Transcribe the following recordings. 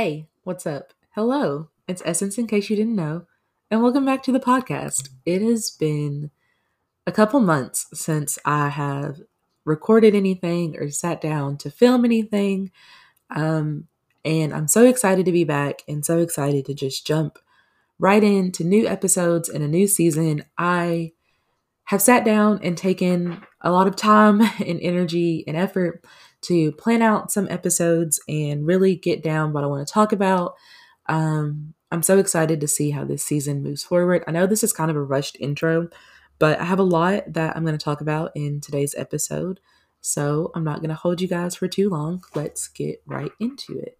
Hey, what's up? Hello, it's Essence in case you didn't know, and welcome back to the podcast. It has been a couple months since I have recorded anything or sat down to film anything. Um, and I'm so excited to be back and so excited to just jump right into new episodes and a new season. I have sat down and taken a lot of time and energy and effort to plan out some episodes and really get down what I want to talk about. Um, I'm so excited to see how this season moves forward. I know this is kind of a rushed intro, but I have a lot that I'm going to talk about in today's episode. So I'm not going to hold you guys for too long. Let's get right into it.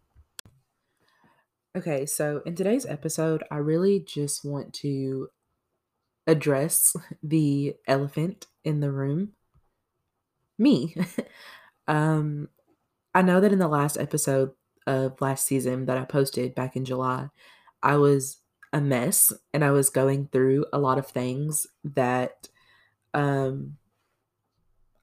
Okay, so in today's episode, I really just want to address the elephant in the room me. um, I know that in the last episode of last season that I posted back in July, I was a mess and I was going through a lot of things that um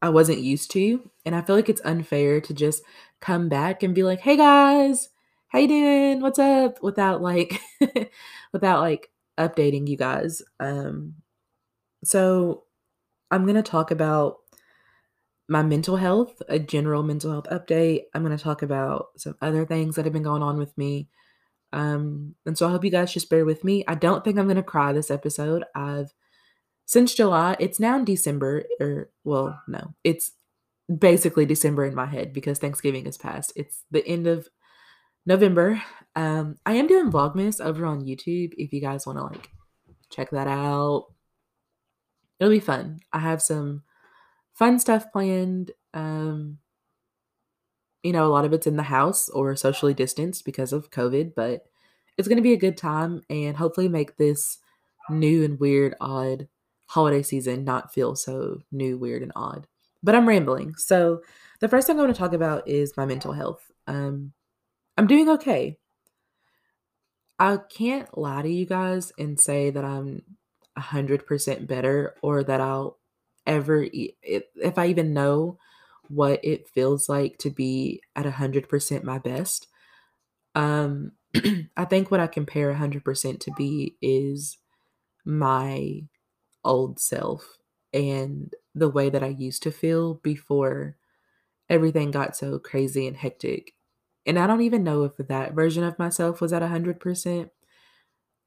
I wasn't used to. And I feel like it's unfair to just come back and be like, hey guys, how you doing? What's up? Without like without like updating you guys. Um so I'm gonna talk about my mental health, a general mental health update. I'm gonna talk about some other things that have been going on with me. Um, and so I hope you guys just bear with me. I don't think I'm gonna cry this episode. I've since July, it's now December, or well, no, it's basically December in my head because Thanksgiving is past. It's the end of November. Um, I am doing Vlogmas over on YouTube if you guys want to like check that out. It'll be fun. I have some fun stuff planned. Um, you know, a lot of it's in the house or socially distanced because of COVID, but it's going to be a good time and hopefully make this new and weird, odd holiday season not feel so new, weird, and odd. But I'm rambling. So, the first thing I want to talk about is my mental health. Um, I'm doing okay. I can't lie to you guys and say that I'm 100% better or that I'll ever, if I even know what it feels like to be at 100% my best. Um, I think what I compare 100% to be is my old self and the way that I used to feel before everything got so crazy and hectic. And I don't even know if that version of myself was at 100%,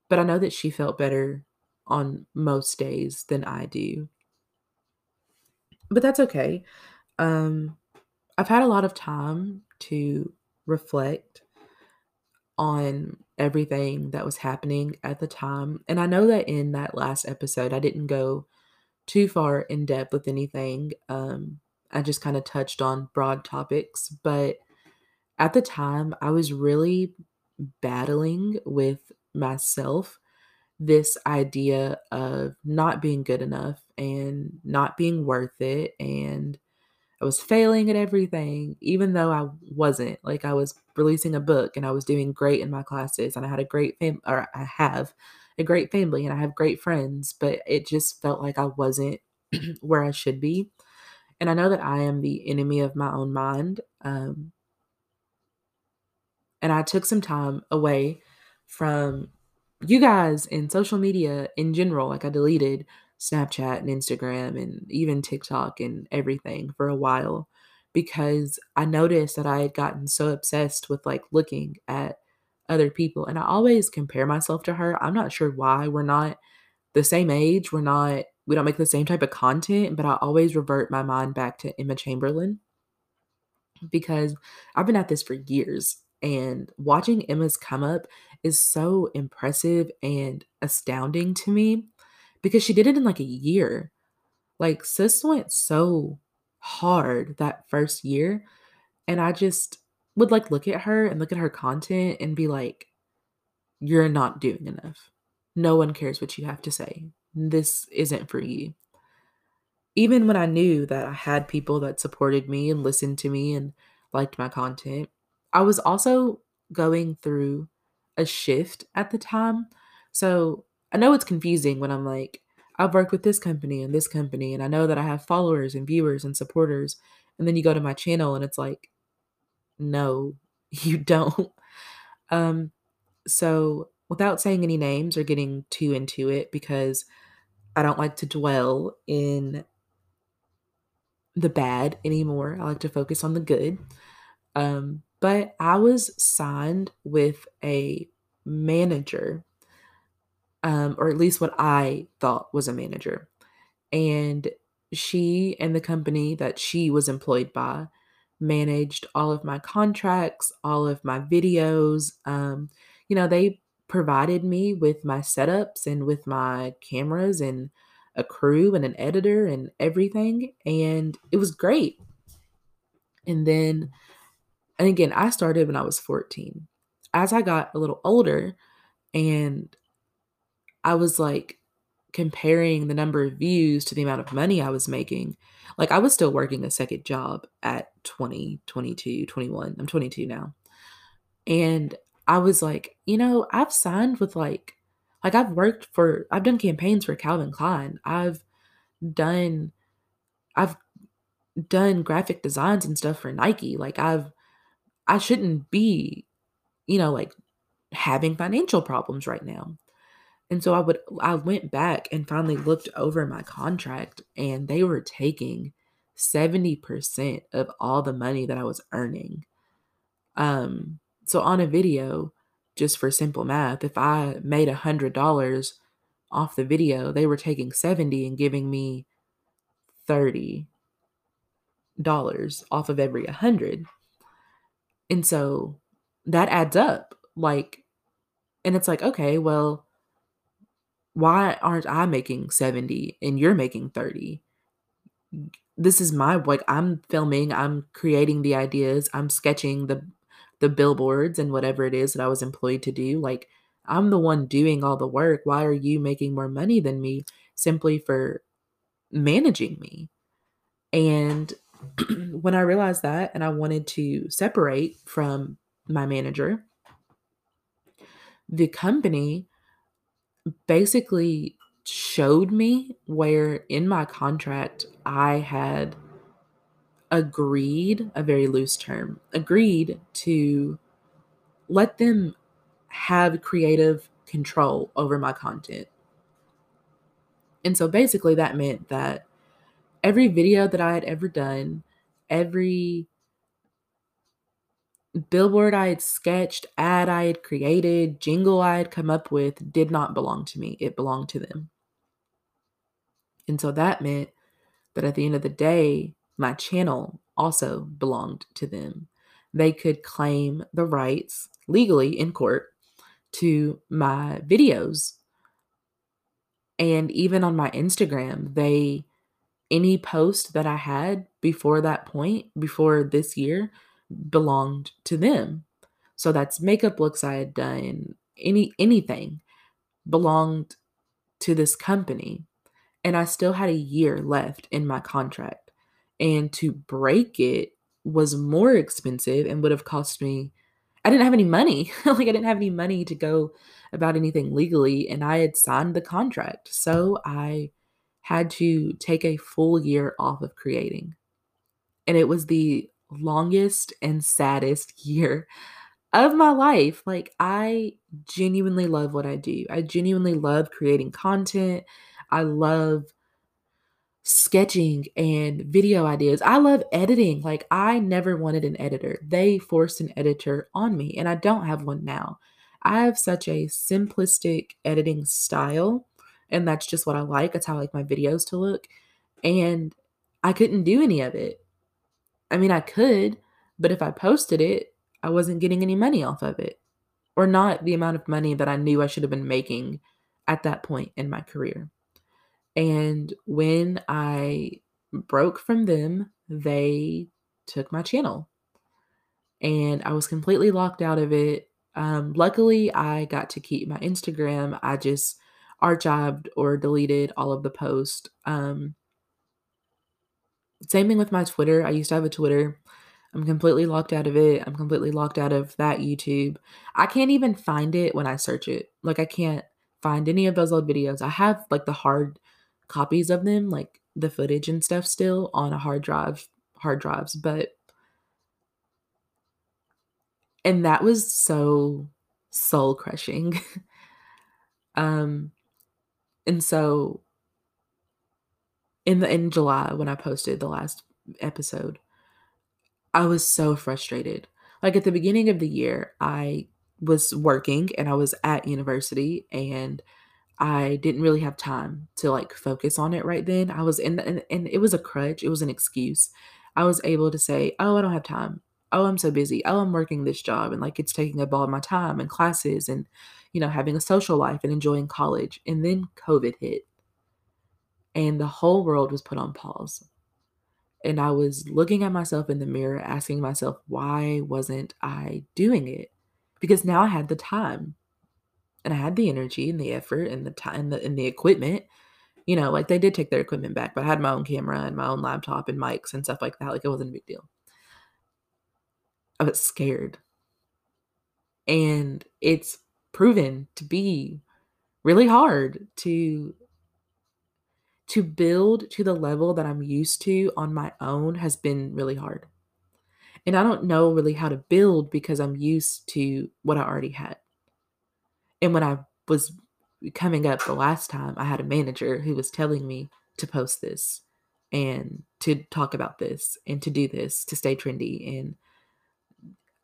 but I know that she felt better on most days than I do. But that's okay. Um, I've had a lot of time to reflect on everything that was happening at the time. And I know that in that last episode, I didn't go too far in depth with anything. Um, I just kind of touched on broad topics. But at the time, I was really battling with myself this idea of not being good enough and not being worth it and I was failing at everything, even though I wasn't. Like I was releasing a book and I was doing great in my classes and I had a great fam or I have a great family and I have great friends, but it just felt like I wasn't where I should be. And I know that I am the enemy of my own mind. Um, and I took some time away from you guys in social media in general. Like I deleted Snapchat and Instagram and even TikTok and everything for a while because I noticed that I had gotten so obsessed with like looking at other people and I always compare myself to her. I'm not sure why. We're not the same age. We're not we don't make the same type of content, but I always revert my mind back to Emma Chamberlain because I've been at this for years and watching Emma's come up is so impressive and astounding to me because she did it in like a year. Like sis went so hard that first year. And I just would like look at her and look at her content and be like, you're not doing enough. No one cares what you have to say. This isn't for you. Even when I knew that I had people that supported me and listened to me and liked my content, I was also going through a shift at the time. So I know it's confusing when I'm like, I've worked with this company and this company, and I know that I have followers and viewers and supporters. And then you go to my channel and it's like, no, you don't. Um, so, without saying any names or getting too into it, because I don't like to dwell in the bad anymore. I like to focus on the good. Um, but I was signed with a manager, um, or at least what I thought was a manager. And she and the company that she was employed by managed all of my contracts, all of my videos. Um, you know, they provided me with my setups and with my cameras and a crew and an editor and everything. And it was great. And then, and again, I started when I was 14. As I got a little older and I was like comparing the number of views to the amount of money I was making, like I was still working a second job at 20, 22, 21. I'm 22 now. And I was like, you know, I've signed with like like I've worked for I've done campaigns for Calvin Klein. I've done I've done graphic designs and stuff for Nike. Like I've I shouldn't be, you know, like having financial problems right now. And so I would I went back and finally looked over my contract and they were taking 70% of all the money that I was earning. Um so on a video, just for simple math, if I made a hundred dollars off the video, they were taking 70 and giving me 30 dollars off of every 100. And so that adds up. Like and it's like, okay, well, why aren't I making 70 and you're making 30? This is my like I'm filming, I'm creating the ideas, I'm sketching the the billboards and whatever it is that I was employed to do. Like I'm the one doing all the work. Why are you making more money than me simply for managing me? And when I realized that and I wanted to separate from my manager, the company basically showed me where in my contract I had agreed, a very loose term, agreed to let them have creative control over my content. And so basically that meant that every video that I had ever done, every billboard I had sketched, ad I had created, jingle I had come up with did not belong to me. It belonged to them. And so that meant that at the end of the day, my channel also belonged to them. They could claim the rights legally in court to my videos. And even on my Instagram, they any post that I had before that point, before this year, belonged to them. So that's makeup looks I had done, any anything belonged to this company. And I still had a year left in my contract. And to break it was more expensive and would have cost me I didn't have any money. like I didn't have any money to go about anything legally and I had signed the contract. So I had to take a full year off of creating. And it was the longest and saddest year of my life. Like, I genuinely love what I do. I genuinely love creating content. I love sketching and video ideas. I love editing. Like, I never wanted an editor. They forced an editor on me, and I don't have one now. I have such a simplistic editing style, and that's just what I like. That's how I like my videos to look. And I couldn't do any of it. I mean, I could, but if I posted it, I wasn't getting any money off of it, or not the amount of money that I knew I should have been making at that point in my career. And when I broke from them, they took my channel and I was completely locked out of it. Um, luckily, I got to keep my Instagram. I just archived or deleted all of the posts. Um, same thing with my Twitter. I used to have a Twitter. I'm completely locked out of it. I'm completely locked out of that YouTube. I can't even find it when I search it. Like I can't find any of those old videos. I have like the hard copies of them, like the footage and stuff still on a hard drive, hard drives, but and that was so soul crushing. um, and so in the in July when I posted the last episode, I was so frustrated. Like at the beginning of the year, I was working and I was at university and I didn't really have time to like focus on it right then. I was in the, and, and it was a crutch, it was an excuse. I was able to say, "Oh, I don't have time. Oh, I'm so busy. Oh, I'm working this job and like it's taking up all my time and classes and you know, having a social life and enjoying college." And then COVID hit. And the whole world was put on pause. And I was looking at myself in the mirror asking myself, "Why wasn't I doing it?" Because now I had the time and I had the energy and the effort and the time and the, and the equipment. You know, like they did take their equipment back, but I had my own camera and my own laptop and mics and stuff like that. Like it wasn't a big deal. I was scared. And it's proven to be really hard to to build to the level that I'm used to on my own has been really hard. And I don't know really how to build because I'm used to what I already had. And when I was coming up the last time, I had a manager who was telling me to post this and to talk about this and to do this to stay trendy and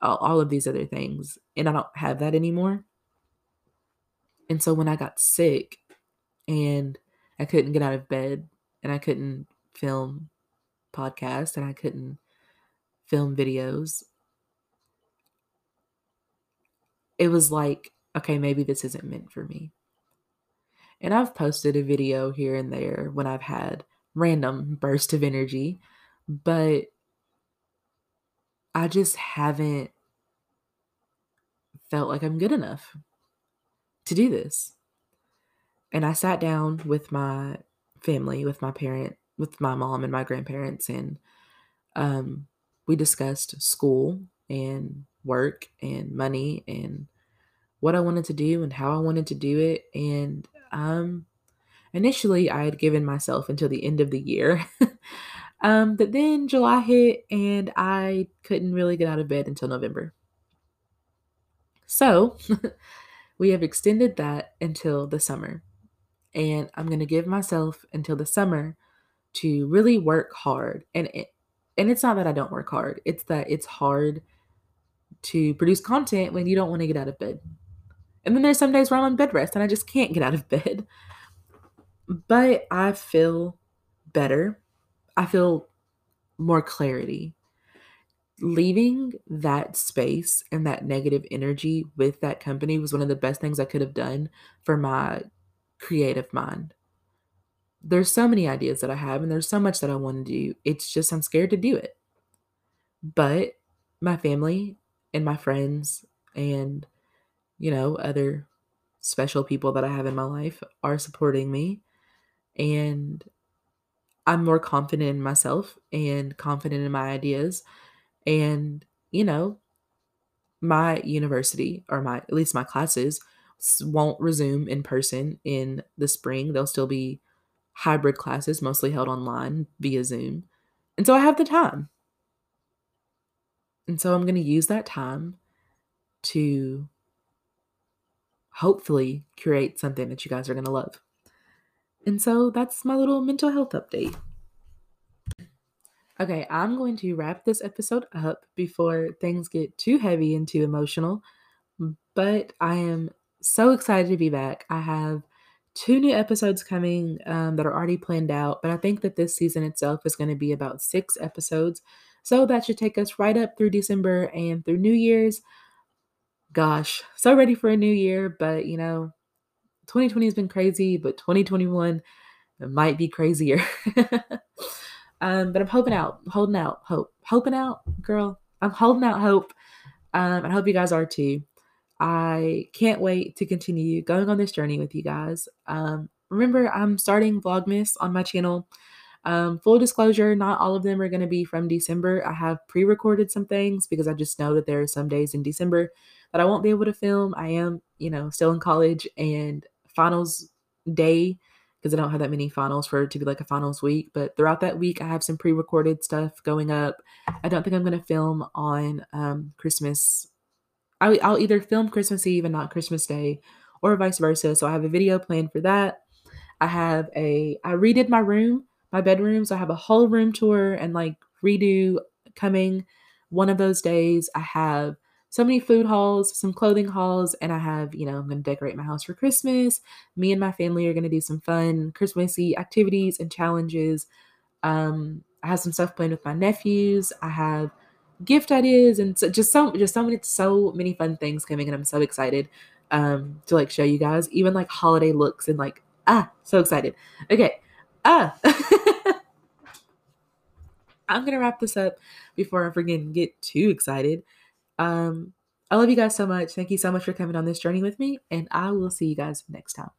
all, of these other things. And I don't have that anymore. And so when I got sick and I couldn't get out of bed and I couldn't film podcasts and I couldn't film videos, it was like okay, maybe this isn't meant for me. And I've posted a video here and there when I've had random burst of energy, but I just haven't felt like I'm good enough to do this. And I sat down with my family, with my parent, with my mom and my grandparents, and um, we discussed school and work and money and what I wanted to do and how I wanted to do it. And um, initially, I had given myself until the end of the year. um, but then July hit and I couldn't really get out of bed until November. So we have extended that until the summer. And I'm going to give myself until the summer to really work hard. And it, and it's not that I don't work hard. It's that it's hard to produce content when you don't want to get out of bed. And then there's some days where I'm on bed rest and I just can't get out of bed. But I feel better. I feel more clarity. Leaving that space and that negative energy with that company was one of the best things I could have done for my creative mind. There's so many ideas that I have, and there's so much that I want to do. It's just I'm scared to do it. But my family and my friends and you know, other special people that I have in my life are supporting me. And I'm more confident in myself and confident in my ideas. And, you know, my university or my, at least my classes, won't resume in person in the spring. They'll still be hybrid classes, mostly held online via Zoom. And so I have the time. And so I'm going to use that time to hopefully create something that you guys are going to love. And so that's my little mental health update. Okay, I'm going to wrap this episode up before things get too heavy and too emotional. But I am so excited to be back. I have two new episodes coming um, that are already planned out, but I think that this season itself is going to be about six episodes. So that should take us right up through December and through New Year's gosh, so ready for a new year, but you know, 2020 has been crazy, but 2021 might be crazier. um, but I'm hoping out, holding out, hope, hoping out, girl. I'm holding out hope. Um, I hope you guys are too. I can't wait to continue going on this journey with you guys. Um, remember, I'm starting Vlogmas on my channel. Um, full disclosure, not all of them are going to be from December. I have pre recorded some things because I just know that there are some days in December that I won't be able to film. I am, you know, still in college and finals day because I don't have that many finals for it to be like a finals week. But throughout that week, I have some pre recorded stuff going up. I don't think I'm going to film on um, Christmas I, I'll either film Christmas Eve and not Christmas Day, or vice versa. So I have a video planned for that. I have a I redid my room, my bedroom, so I have a whole room tour and like redo coming one of those days. I have so many food hauls, some clothing hauls, and I have, you know, I'm going to decorate my house for Christmas. Me and my family are going to do some fun Christmassy activities and challenges. Um, I have some stuff planned with my nephews. I have gift ideas and so, just so just so many so many fun things coming and I'm so excited um to like show you guys even like holiday looks and like ah so excited. Okay. Ah I'm gonna wrap this up before I forget and get too excited. Um I love you guys so much. Thank you so much for coming on this journey with me, and I will see you guys next time.